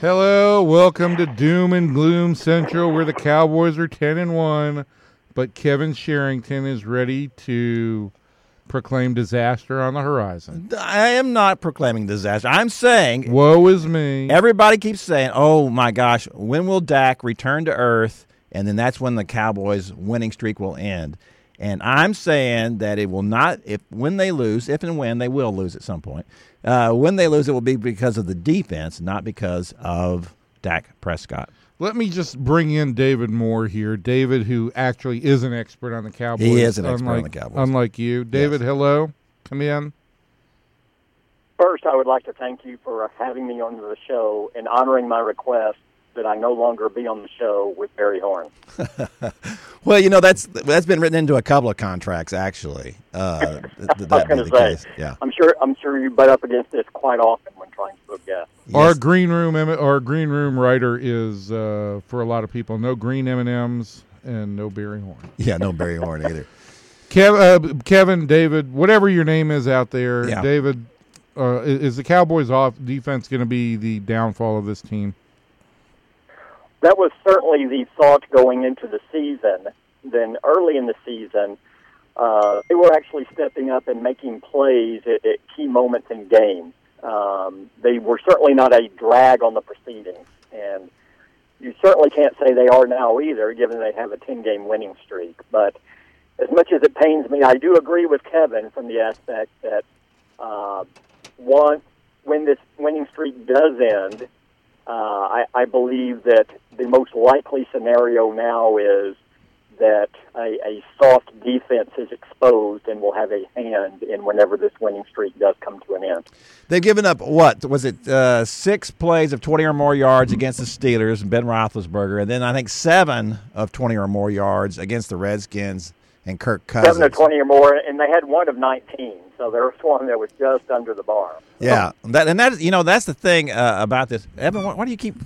Hello, welcome to Doom and Gloom Central, where the Cowboys are 10 and 1, but Kevin Sherrington is ready to proclaim disaster on the horizon. I am not proclaiming disaster. I'm saying Woe is me. everybody keeps saying, "Oh my gosh, when will Dak return to earth?" And then that's when the Cowboys' winning streak will end. And I'm saying that it will not. If when they lose, if and when they will lose at some point, uh, when they lose, it will be because of the defense, not because of Dak Prescott. Let me just bring in David Moore here. David, who actually is an expert on the Cowboys. He is an expert on unlike, the Cowboys. Unlike you. David, hello. Come in. First, I would like to thank you for uh, having me on the show and honoring my request that I no longer be on the show with Barry Horn. Well, you know that's that's been written into a couple of contracts actually. Uh, th- I was be going the to say, case. Yeah. I'm sure I'm sure you butt up against this quite often when trying to book guests. Our green room, our green room writer is uh, for a lot of people no green M and M's and no Barry Horn. Yeah, no Barry Horn either. Kev, uh, Kevin, David, whatever your name is out there, Yeah. David, uh, is the Cowboys' off defense going to be the downfall of this team? That was certainly the thought going into the season. Then early in the season, uh, they were actually stepping up and making plays at, at key moments in games. Um, they were certainly not a drag on the proceedings, and you certainly can't say they are now either, given they have a 10-game winning streak. But as much as it pains me, I do agree with Kevin from the aspect that uh, one, when this winning streak does end, uh, I, I believe that the most likely scenario now is that a, a soft defense is exposed and will have a hand in whenever this winning streak does come to an end. They've given up what was it? Uh, six plays of twenty or more yards against the Steelers and Ben Roethlisberger, and then I think seven of twenty or more yards against the Redskins and Kirk Cousins. Seven or twenty or more, and they had one of nineteen, so there was one that was just under the bar. Yeah, that and that you know that's the thing uh, about this. Evan, why, why do you keep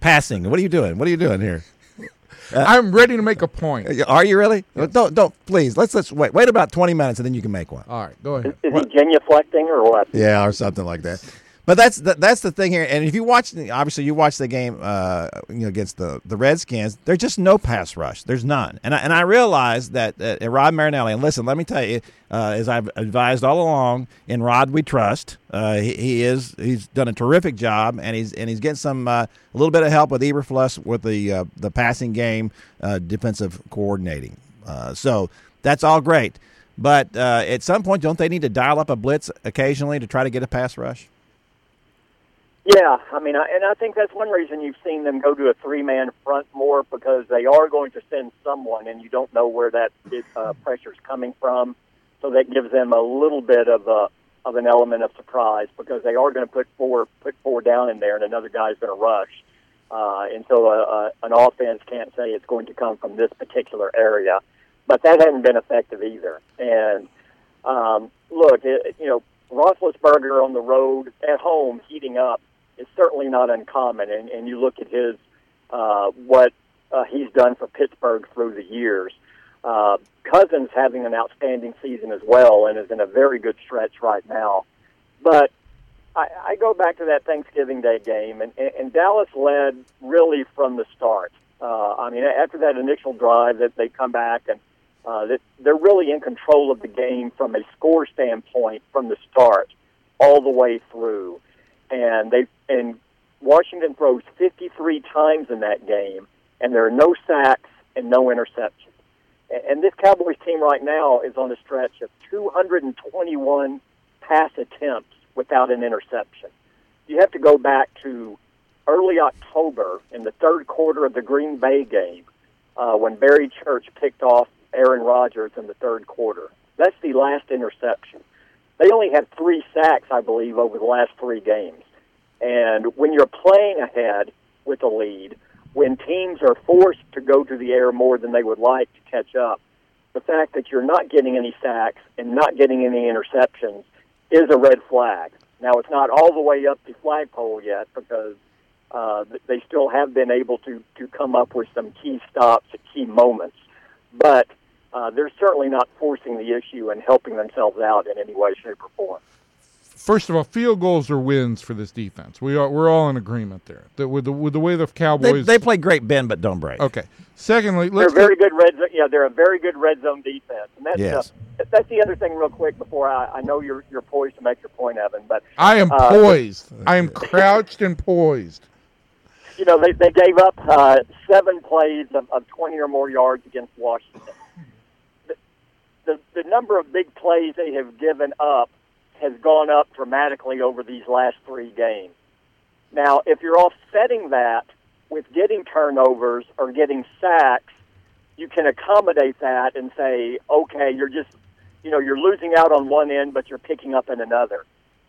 passing? What are you doing? What are you doing here? I'm ready to make a point. Are you really? Don't don't please. Let's let's wait. Wait about twenty minutes and then you can make one. All right, go ahead. Is he genuflecting or what? Yeah, or something like that. But that's the, that's the thing here. And if you watch, obviously you watch the game, uh, you know, against the, the Redskins, there's just no pass rush. There's none. And I, and I realize that uh, Rod Marinelli. And listen, let me tell you, uh, as I've advised all along, in Rod we trust. Uh, he, he is he's done a terrific job, and he's and he's getting some uh, a little bit of help with Eberflus with the uh, the passing game, uh, defensive coordinating. So that's all great. But at some point, don't they need to dial up a blitz occasionally to try to get a pass rush? Yeah, I mean, I, and I think that's one reason you've seen them go to a three-man front more because they are going to send someone, and you don't know where that uh, pressure's coming from. So that gives them a little bit of a of an element of surprise because they are going to put four put four down in there, and another guy's going to rush. Uh, and so uh, uh, an offense can't say it's going to come from this particular area, but that hasn't been effective either. And um, look, it, you know, Roethlisberger on the road at home heating up is certainly not uncommon. And, and you look at his uh, what uh, he's done for Pittsburgh through the years. Uh, Cousins having an outstanding season as well, and is in a very good stretch right now. But I, I go back to that Thanksgiving Day game, and, and Dallas led really from the start. Uh, I mean, after that initial drive, that they come back and uh, that they're really in control of the game from a score standpoint from the start all the way through. And they and Washington throws 53 times in that game, and there are no sacks and no interceptions. And this Cowboys team right now is on a stretch of 221 pass attempts without an interception. You have to go back to early October in the third quarter of the Green Bay game uh, when Barry Church picked off Aaron Rodgers in the third quarter. That's the last interception. They only had three sacks, I believe, over the last three games. And when you're playing ahead with a lead, when teams are forced to go to the air more than they would like to catch up, the fact that you're not getting any sacks and not getting any interceptions is a red flag. Now, it's not all the way up the flagpole yet because uh, they still have been able to, to come up with some key stops at key moments. But uh, they're certainly not forcing the issue and helping themselves out in any way, shape, or form. First of all, field goals are wins for this defense. We are we're all in agreement there. That with the with the way the They, Cowboys. they play great bend but don't break. okay. Secondly, They're let's a very good red. zo- Yeah, they're a very good red zone defense, and that's Yes. uh, that's the other thing. Real quick, before I, I know you're you're poised to make your point, Evan, but I am uh, poised. I am crouched and poised. you know they they gave up uh, seven plays of, of 20 or more yards against Washington. The, the number of big plays they have given up has gone up dramatically over these last three games. Now, if you're offsetting that with getting turnovers or getting sacks, you can accommodate that and say, okay, you're just, you know, you're losing out on one end, but you're picking up in another.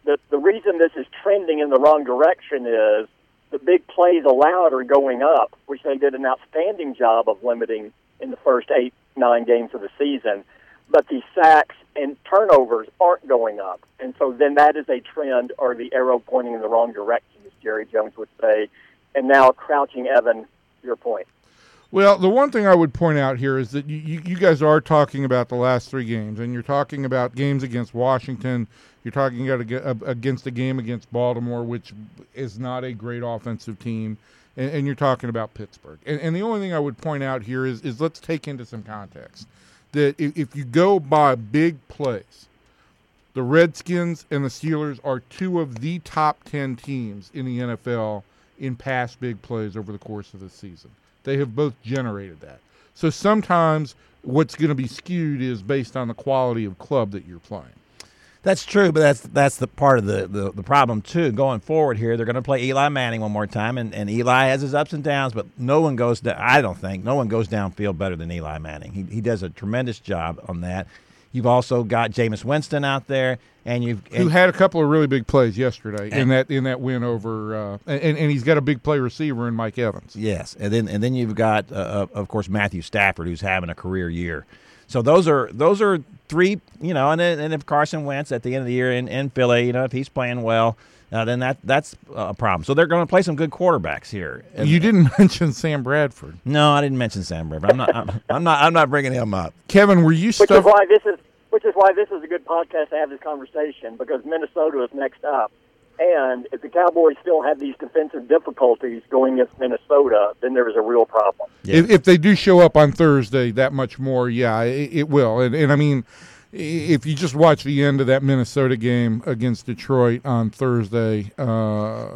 The the reason this is trending in the wrong direction is the big plays allowed are going up, which they did an outstanding job of limiting in the first eight, nine games of the season. But the sacks and turnovers aren't going up. And so then that is a trend or the arrow pointing in the wrong direction, as Jerry Jones would say. And now crouching Evan, your point. Well, the one thing I would point out here is that you, you, guys are talking about the last three games, and you're talking about games against Washington. You're talking about against a game against Baltimore, which is not a great offensive team, and, and you're talking about Pittsburgh. And, and the only thing I would point out here is, is let's take into some context that if, you go by big plays, the Redskins and the Steelers are two of the top 10 teams in the NFL in past big plays over the course of the season. They have both generated that. So sometimes what's going to be skewed is based on the quality of club that you're playing. That's true, but that's that's the part of the, the, the problem too. Going forward here, they're going to play Eli Manning one more time, and, and Eli has his ups and downs, but no one goes. down I don't think no one goes downfield better than Eli Manning. He he does a tremendous job on that. You've also got Jameis Winston out there, and you've Who had a couple of really big plays yesterday in that in that win over, uh, and and he's got a big play receiver in Mike Evans. Yes, and then and then you've got, uh, of course, Matthew Stafford, who's having a career year. So those are those are three, you know, and and if Carson Wentz at the end of the year in, in Philly, you know, if he's playing well, uh, then that that's a problem. So they're going to play some good quarterbacks here. You didn't mention Sam Bradford, no, I didn't mention Sam Bradford. I'm not. I'm, I'm not. I'm not bringing him up. Kevin. Were you Which is why this is which is why this is a good podcast to have this conversation because Minnesota is next up. And if the Cowboys still have these defensive difficulties going against Minnesota, then there is a real problem. If, if they do show up on Thursday, that much more, yeah, it, it will. And, and I mean, if you just watch the end of that Minnesota game against Detroit on Thursday, uh,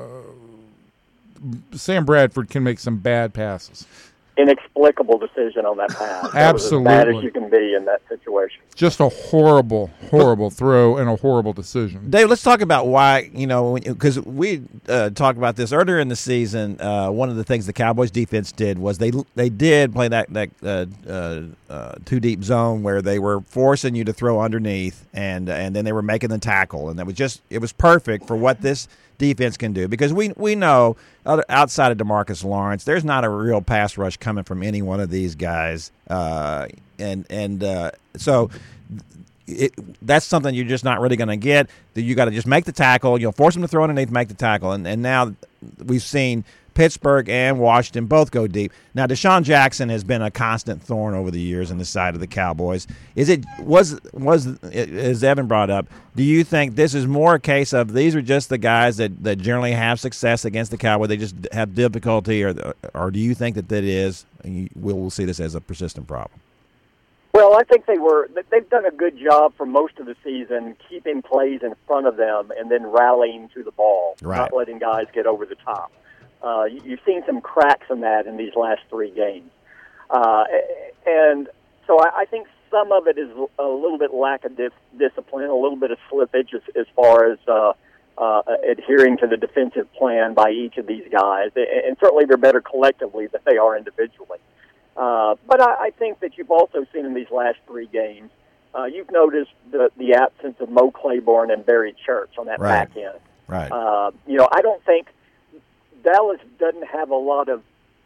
Sam Bradford can make some bad passes. Inexplicable decision on that pass. That was as bad as Absolutely. you can be in that situation. Just a horrible, horrible throw and a horrible decision. Dave, let's talk about why you know because we uh, talked about this earlier in the season. Uh, one of the things the Cowboys defense did was they they did play that that uh, uh, uh, two deep zone where they were forcing you to throw underneath and and then they were making the tackle and that was just it was perfect for what this defense can do because we we know outside of DeMarcus Lawrence, there's not a real pass rush coming from any one of these guys, uh, and and uh, so it, that's something you're just not really going to get. That you got to just make the tackle. You'll force them to throw underneath, make the tackle, and and now we've seen Pittsburgh and Washington both go deep. Now DeSean Jackson has been a constant thorn over the years on the side of the Cowboys. Is it was was as Evan brought up? Do you think this is more a case of these are just the guys that, that generally have success against the Cowboys? They just have difficulty, or or do you think that that is? and you- We'll, we'll see this as a persistent problem. Well, I think they were. they- They've done a good job for most of the season, keeping plays in front of them and then rallying to the ball, Right. not letting guys get over the top. Uh, you- you've seen some cracks in that in these last three games, uh, and so I, I think some of it is a little bit lack of dis- discipline, a little bit of slippage as, as far as uh, uh, adhering to the defensive plan by each of these guys, and, and certainly they're better collectively than they are individually. Uh, but I, I think that you've also seen in these last three games, uh, you've noticed the, the absence of Mo Claiborne and Barry Church on that Right. back end. Right. Uh, you know, I don't think Dallas doesn't have a lot of,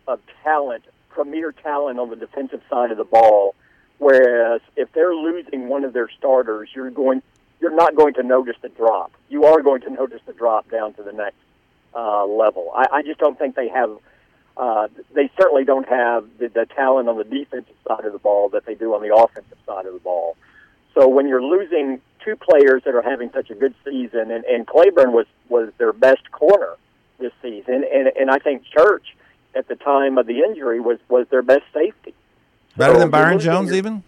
of talent, premier talent on the defensive side of the ball. Whereas if they're losing one of their starters, you're going, you're not going to notice the drop. You are going to notice the drop down to the next uh, level. I, I just don't think they have. Uh, they certainly don't have the, the talent on the defensive side of the ball that they do on the offensive side of the ball. So when you're losing two players that are having such a good season, and, and Claiborne was was their best corner this season, and and I think Church at the time of the injury was was their best safety. Better So than Byron Jones, even.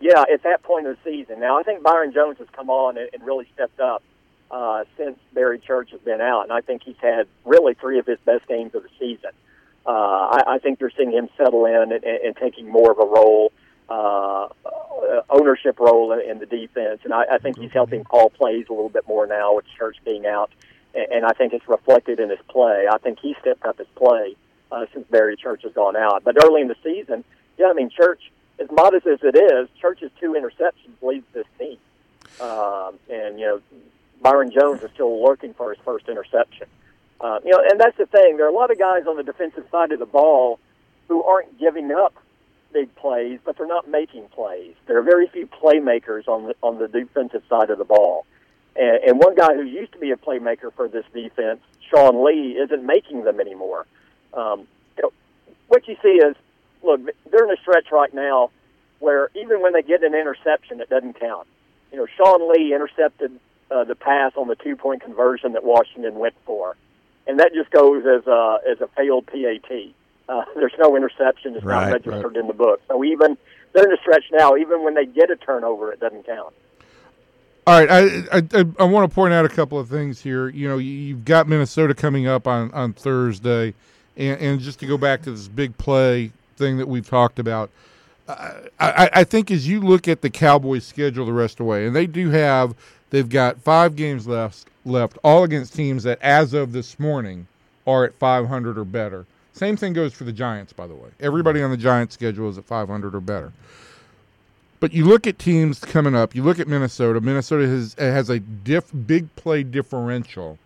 Yeah, at that point of the season. Now I think Byron Jones has come on and, and really stepped up uh, since Barry Church has been out, and I think he's had really three of his best games of the season. Uh, I, I think you're seeing him settle in and, and, and taking more of a role, uh, uh, ownership role in, in the defense, and I, I think he's helping call plays a little bit more now with Church being out, and, I think it's reflected in his play. I think he stepped up his play uh, since Barry Church has gone out. But early in the season, yeah, I mean Church, as modest as it is, Church's two interceptions leads this team, um, and you know Byron Jones is still lurking for his first interception. Uh, you know, and that's the thing. There are a lot of guys on the defensive side of the ball who aren't giving up big plays, but they're not making plays. There are very few playmakers on the on the defensive side of the ball. And, and one guy who used to be a playmaker for this defense, Sean Lee, isn't making them anymore. Um, you know, what you see is, look, they're in a stretch right now where even when they get an interception, it doesn't count. You know, Sean Lee intercepted uh, the pass on the two-point conversion that Washington went for, and that just goes as a as a failed PAT. Uh, there's no interception; it's Right, not registered in the book. So even they're in a stretch now. Even when they get a turnover, it doesn't count. All right, I I, I, want to point out a couple of things here. You know, you- you've got Minnesota coming up on on Thursday, and, and just to go back to this big play thing that we've talked about, I, I, I think as you look at the Cowboys' schedule the rest of the way, and they do have they've got five games left left, all against teams that as of this morning are at 500 or better. Same thing goes for the Giants, by the way. Everybody on the Giants schedule is at 500 or better. But you look at teams coming up. You look at Minnesota. Minnesota has has a diff, big play differential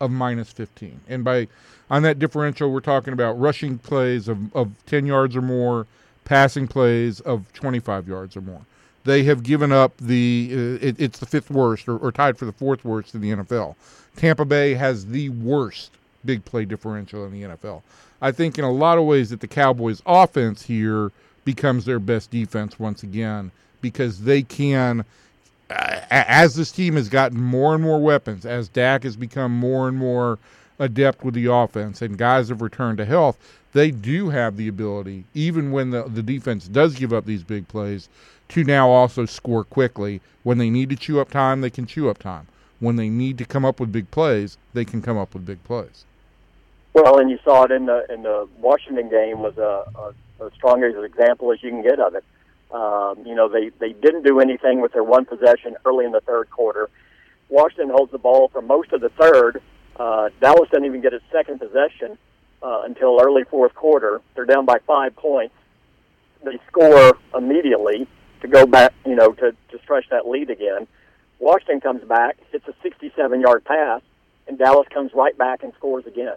of minus 15, and by on that differential, we're talking about rushing plays of, of 10 yards or more, passing plays of 25 yards or more. They have given up the uh, it, it's the fifth worst or, or tied for the fourth worst in the NFL. Tampa Bay has the worst big play differential in the NFL. I think in a lot of ways that the Cowboys offense here becomes their best defense once again because they can as this team has gotten more and more weapons, as Dak has become more and more adept with the offense, and guys have returned to health, they do have the ability, even when the, the defense does give up these big plays, to now also score quickly. When they need to chew up time, they can chew up time. When they need to come up with big plays, they can come up with big plays. Well, and you saw it in the in the Washington game was a, a, a strong as example as you can get of it. Um, you know, they they didn't do anything with their one possession early in the third quarter. Washington holds the ball for most of the third. Uh, Dallas doesn't even get its second possession uh, until early fourth quarter. They're down by five points. They score immediately to go back, you know, to, to stretch that lead again. Washington comes back, hits a 67-yard pass, and Dallas comes right back and scores again.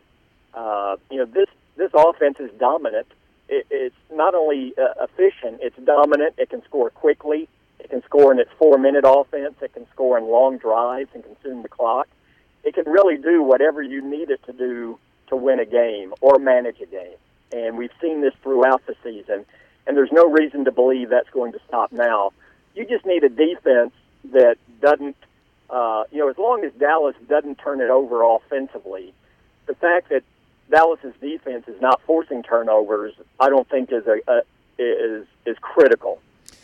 Uh, you know, this this offense is dominant. It, it's not only uh, efficient; it's dominant. It can score quickly. It can score in its four-minute offense. It can score in long drives and consume the clock. It can really do whatever you need it to do to win a game or manage a game. And we've seen this throughout the season. And there's no reason to believe that's going to stop now. You just need a defense that doesn't, uh, you know, as long as Dallas doesn't turn it over offensively, the fact that Dallas's defense is not forcing turnovers, I don't think is a, a is is critical.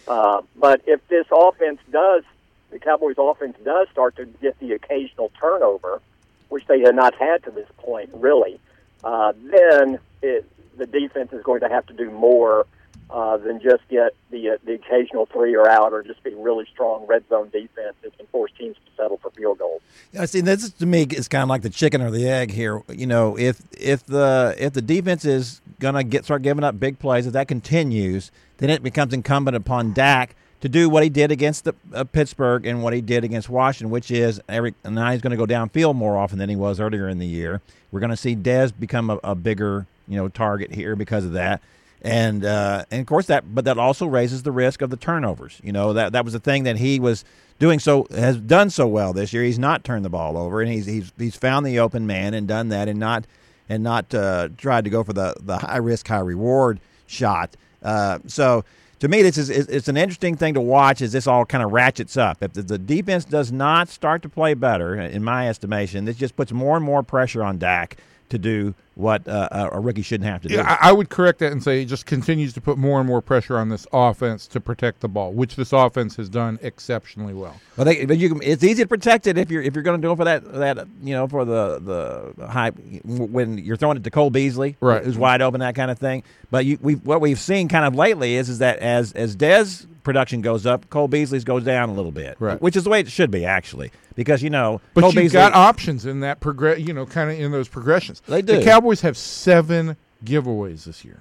Uh, but if this offense does, the Cowboys' offense does start to get the occasional turnover, which they had not had to this point, really, uh, then it, the defense is going to have to do more uh, than just get the uh, the occasional three or out, or just be really strong red zone defense that can force teams to settle for field goals. Yeah, see, this is, to me is kind of like the chicken or the egg here. You know, if if the if the defense is gonna get start giving up big plays, if that continues, then it becomes incumbent upon Dak to do what he did against the, uh, Pittsburgh and what he did against Washington, which is every now he's going to go downfield more often than he was earlier in the year. We're going to see Dez become a, a bigger you know target here because of that. And uh, and of course that, but that also raises the risk of the turnovers. You know that that was the thing that he was doing so has done so well this year. He's not turned the ball over, and he's he's he's found the open man and done that, and not and not uh, tried to go for the the high risk high reward shot. Uh, so to me, this is it's an interesting thing to watch as this all kind of ratchets up. If the defense does not start to play better, in my estimation, this just puts more and more pressure on Dak to do what uh, a rookie shouldn't have to do. Yeah, I would correct that and say it just continues to put more and more pressure on this offense to protect the ball, which this offense has done exceptionally well. Well, they, but you can, it's easy to protect it if you're if you're going to do it for that that you know for the the high when you're throwing it to Cole Beasley, right, who's wide open, that kind of thing. But you, we what we've seen kind of lately is is that as as Dez production goes up, Cole Beasley's goes down a little bit, right? Which is the way it should be actually, because you know, but Cole you've Beasley, got options in that progress, you know, kind of in those progressions. They do. The Cowboys have seven giveaways this year.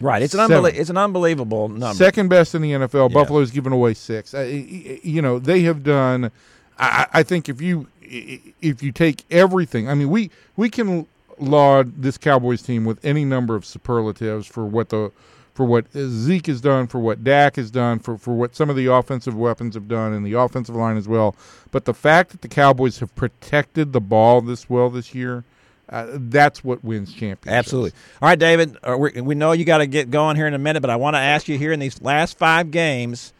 Right, it's an Seven. unbelie- it's an unbelievable number. Second best in the NFL. Yeah. Buffalo's given away six. Uh, you know, they have done. I, I think if you if you take everything, I mean, we we can laud this Cowboys team with any number of superlatives for what the for what Zeke has done, for what Dak has done, for, for what some of the offensive weapons have done, and the offensive line as well. But the fact that the Cowboys have protected the ball this well this year, uh, that's what wins championships. Absolutely. All right, David. Uh, we we know you got to get going here in a minute, but I want to ask you here in these last five games,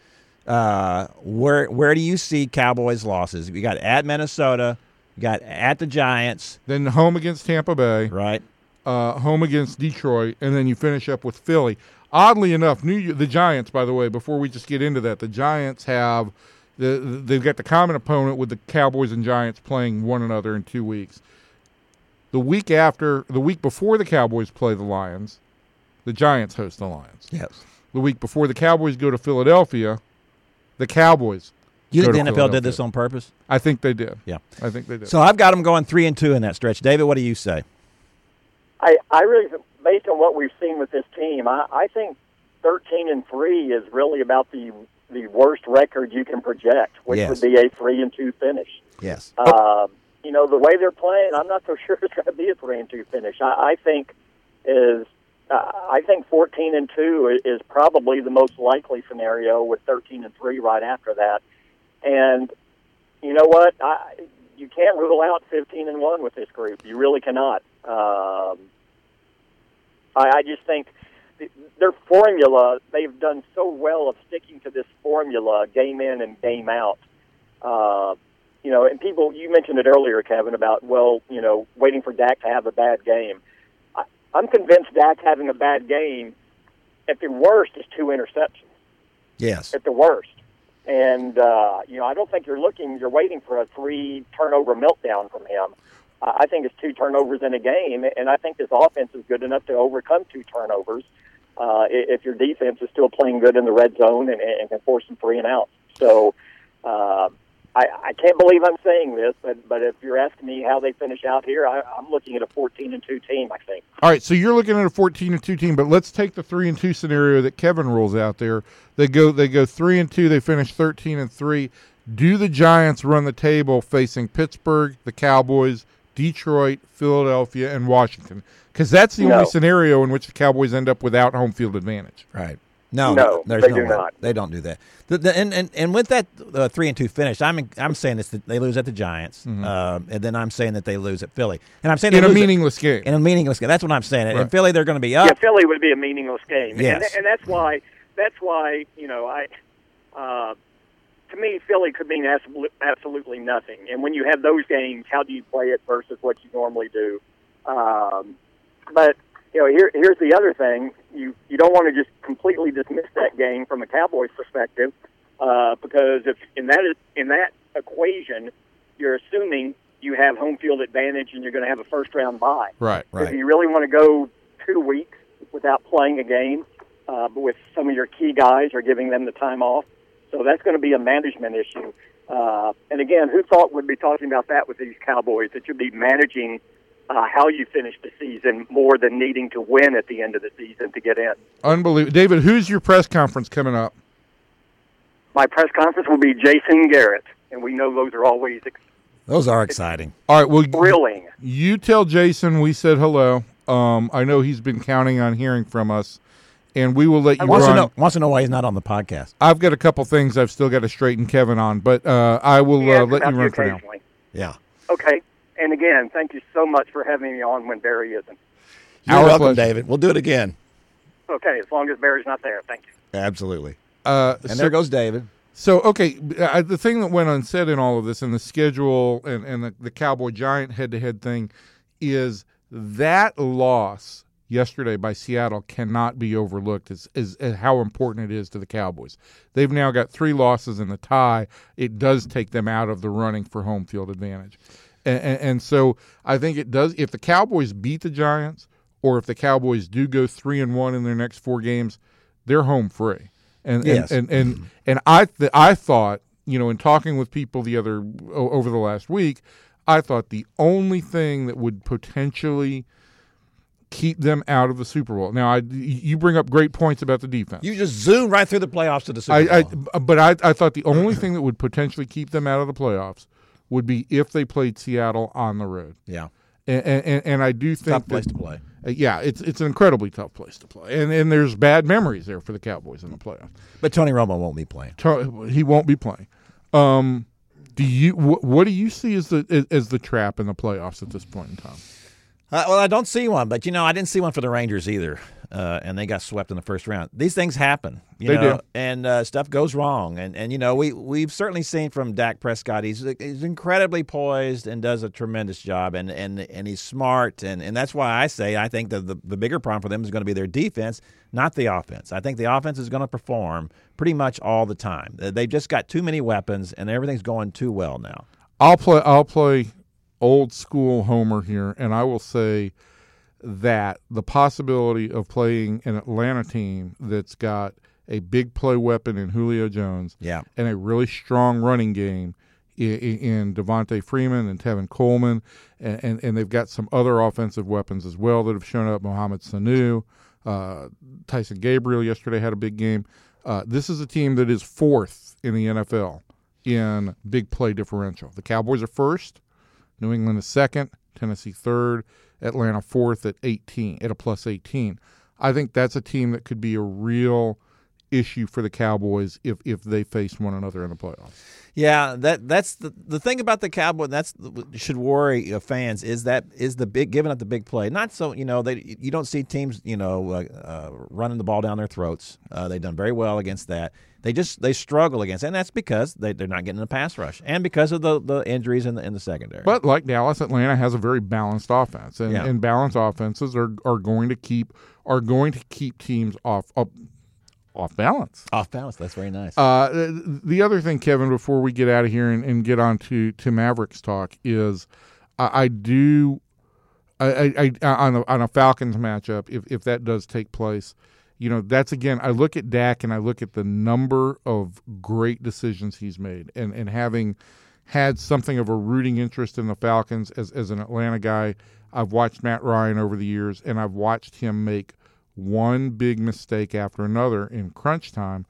uh, where where do you see Cowboys losses? You got at Minnesota, you got at the Giants, Then home against Tampa Bay, right? Uh, home against Detroit, and then you finish up with Philly. Oddly enough, New the Giants, by the way, before we just get into that, the Giants have the they've got the common opponent with the Cowboys and Giants playing one another in two weeks. The week after, the week before the Cowboys play the Lions, the Giants host the Lions. Yes. The week before the Cowboys go to Philadelphia, the Cowboys. You think the NFL did this on purpose? I think they did. Yeah. I think they did. So I've got them going three and two in that stretch. David, what do you say? I, I really, based on what we've seen with this team, I, I think 13 and three is really about the the worst record you can project, which Yes. would be a three and two finish. Yes. Uh, you know, the way they're playing, I'm not so sure it's going to be a three and two finish. I, I think is uh, I think 14 and two is probably the most likely scenario, with 13 and three right after that. And you know what? I, you can't rule out 15 and one with this group. You really cannot. Um, I, I just think th- their formula. They've done so well of sticking to this formula, game in and game out. Uh, you know, and people, you mentioned it earlier, Kevin, about well, you know, waiting for Dak to have a bad game. I, I'm convinced Dak having a bad game, at the worst, is two interceptions. Yes. At the worst, and uh, you know, I don't think you're looking, you're waiting for a three turnover meltdown from him. I think it's two turnovers in a game, and I think this offense is good enough to overcome two turnovers uh, if your defense is still playing good in the red zone and, and can force some three and outs. So uh, I, I can't believe I'm saying this, but but if you're asking me how they finish out here, I, I'm looking at a 14 and two team. I think. All right, so you're looking at a 14 and 2 team, but let's take the 3 and 2 scenario that Kevin rules out there. They go they go 3 and 2, they finish 13 and 3. Do the Giants run the table facing Pittsburgh, the Cowboys, Detroit, Philadelphia and Washington? Cuz that's the No. only scenario in which the Cowboys end up without home field advantage. Right. No, No, there's they no do way. not. They don't do that. The, the, and, and and with that uh, three and two finish, I'm I'm saying this that they lose at the Giants, um, and then I'm saying that they lose at Philly, and I'm saying they In a lose at- meaningless game. in a meaningless game. That's what I'm saying. In Philly, they're going to be Yeah, up. Philly would be a meaningless game, Yes. and, and that's why that's why you know I. Uh, to me, Philly could mean absolutely nothing. And when you have those games, how do you play it versus what you normally do? Um, but you know, here, here's the other thing: you you don't want to just completely dismiss that game from a Cowboys perspective, uh, because if in that in that equation, you're assuming you have home field advantage and you're going to have a first round bye. Right. Right. If you really want to go two weeks without playing a game, uh, but with some of your key guys or giving them the time off, so that's going to be a management issue. Uh, and again, who thought we'd be talking about that with these Cowboys? That you'd be managing uh, how you finish the season more than needing to win at the end of the season to get in. Unbelievable. David, who's your press conference coming up? My press conference will be Jason Garrett, and we know those are always ex- Those are exciting. All right. Well, thrilling. you tell Jason we said hello. Um, I know he's been counting on hearing from us, and we will let you Wants to run. know wants to know why he's not on the podcast. I've got a couple things I've still got to straighten Kevin on, but uh, I will He uh, let you run for now. Yeah. Okay. And again, thank you so much for having me on when Barry isn't. You're Our welcome, pleasure. David. We'll do it again. Okay, as long as Barry's not there. Thank you. Absolutely. Uh, And so- there goes David. So okay, uh, the thing that went unsaid in all of this, and the schedule, and and the, the Cowboy Giant head to head thing, is that loss yesterday by Seattle cannot be overlooked. As, as as how important it is to the Cowboys. They've now got three losses in the tie. It does take them out of the running for home field advantage, and, and, and so I think it does. If the Cowboys beat the Giants, or if the Cowboys do go three and one in their next four games, they're home free. And Yes. and, and and and I th- I thought you know in talking with people the other over the last week, I thought the only thing that would potentially keep them out of the Super Bowl. Now I you bring up great points about the defense. You just zoom right through the playoffs to the Super I, Bowl. I but I I thought the only thing that would potentially keep them out of the playoffs would be if they played Seattle on the road. yeah. And and, and I do think Tough place that, to play. uh, yeah, it's it's an incredibly tough place to play, and and there's bad memories there for the Cowboys in the playoffs. But Tony Romo won't be playing. To- he won't be playing. Um, do you wh- what do you see as the as- as the trap in the playoffs at this point in time? Uh, well, I don't see one, but you know, I didn't see one for the Rangers either, uh, and they got swept in the first round. These things happen, you They know, do. and uh, stuff goes wrong. And and you know, we we've certainly seen from Dak Prescott, he's he's incredibly poised and does a tremendous job, and and and he's smart, and and that's why I say I think that the the bigger problem for them is going to be their defense, not the offense. I think the offense is going to perform pretty much all the time. They've just got too many weapons, and everything's going too well now. I'll play. I'll play old school Homer here, and I will say that the possibility of playing an Atlanta team that's got a big play weapon in Julio Jones, Yeah. and a really strong running game in, in Devonta Freeman and Tevin Coleman, and, and and they've got some other offensive weapons as well that have shown up. Mohamed Sanu, uh, Taylor Gabriel yesterday had a big game. Uh, this is a team that is fourth in the NFL in big play differential. The Cowboys are first, New England is second, Tennessee third, Atlanta fourth at 18 at a plus 18. I think that's a team that could be a real issue for the Cowboys if if they face one another in the playoffs. Yeah, that that's the the thing about the Cowboys. That's should worry uh, fans is that is the big giving up the big play. Not so you know they you don't see teams you know uh, uh, running the ball down their throats. Uh, they've done very well against that. They just they struggle against, it, and that's because they they're not getting the pass rush, and because of the, the injuries in the in the secondary. But like Dallas, Atlanta has a very balanced offense, and, Yeah. and balanced offenses are, are going to keep are going to keep teams off off, off balance. off balance, that's very nice. Uh, the other thing, Kevin, before we get out of here and, and get on to, to Mavericks talk, is I, I do I, I, I on a on a Falcons matchup, if if that does take place, you know, that's again I look at Dak and I look at the number of great decisions he's made and, and having had something of a rooting interest in the Falcons as, as an Atlanta guy, I've watched Matt Ryan over the years and I've watched him make one big mistake after another in crunch time.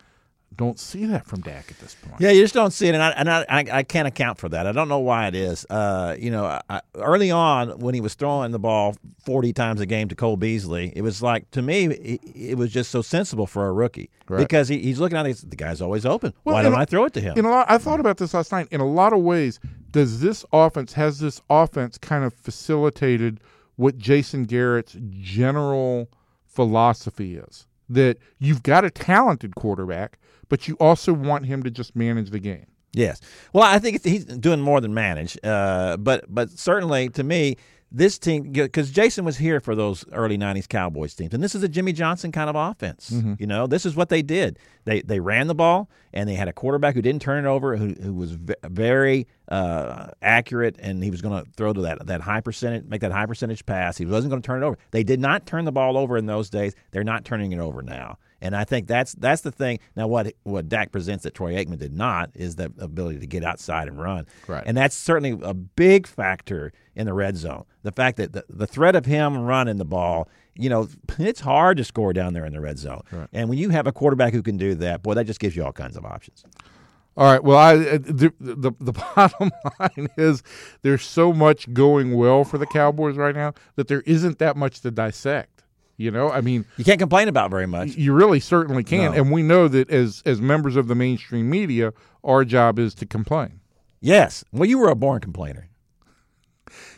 Don't see that from Dak at this point. Yeah, you just don't see it, and I and I, I, I can't account for that. I don't know why it is. Uh, you know, I, early on when he was throwing the ball forty times a game to Cole Beasley, it was like to me, it, it was just so sensible for a rookie Right. because he, he's looking at it, the guy's always open. Well, why don't a- I throw it to him? In a lot, I thought about this last night. In a lot of ways, does this offense has this offense kind of facilitated what Jason Garrett's general philosophy is? That you've got a talented quarterback, but you also want him to just manage the game. Yes. Well, I think he's doing more than manage. Uh, but but certainly to me, this team because Jason was here for those early '90s Cowboys teams, and this is a Jimmy Johnson kind of offense. You know, this is what they did. They they ran the ball, and they had a quarterback who didn't turn it over, who who was ve- very uh, accurate, and he was going to throw to that that high percentage, make that high percentage pass. He wasn't going to turn it over. They did not turn the ball over in those days. They're not turning it over now. And I think that's that's the thing. Now, what what Dak presents that Troy Aikman did not is the ability to get outside and run. Right. And that's certainly a big factor in the red zone. The fact that the, the threat of him running the ball, you know, it's hard to score down there in the red zone. Right. And when you have a quarterback who can do that, boy, that just gives you all kinds of options. All right. Well, I uh, the, the the bottom line is there's so much going well for the Cowboys right now that there isn't that much to dissect. You know, I mean, You can't complain about very much. you really certainly can, No. and we know that as as members of the mainstream media, our job is to complain. Yes. Well, you were a born complainer.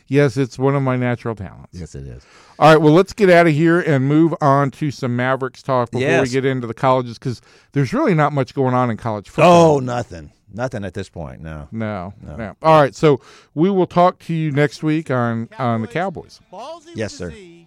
Yes, it's one of my natural talents. Yes, it is. All right, well, let's get out of here and move on to some Mavericks talk before we get into the colleges because there's really not much going on in college football. Oh, nothing. Nothing at this point. No. No, no. All right, so we will talk to you next week on on the Cowboys. Ballsy Yes, with a sir.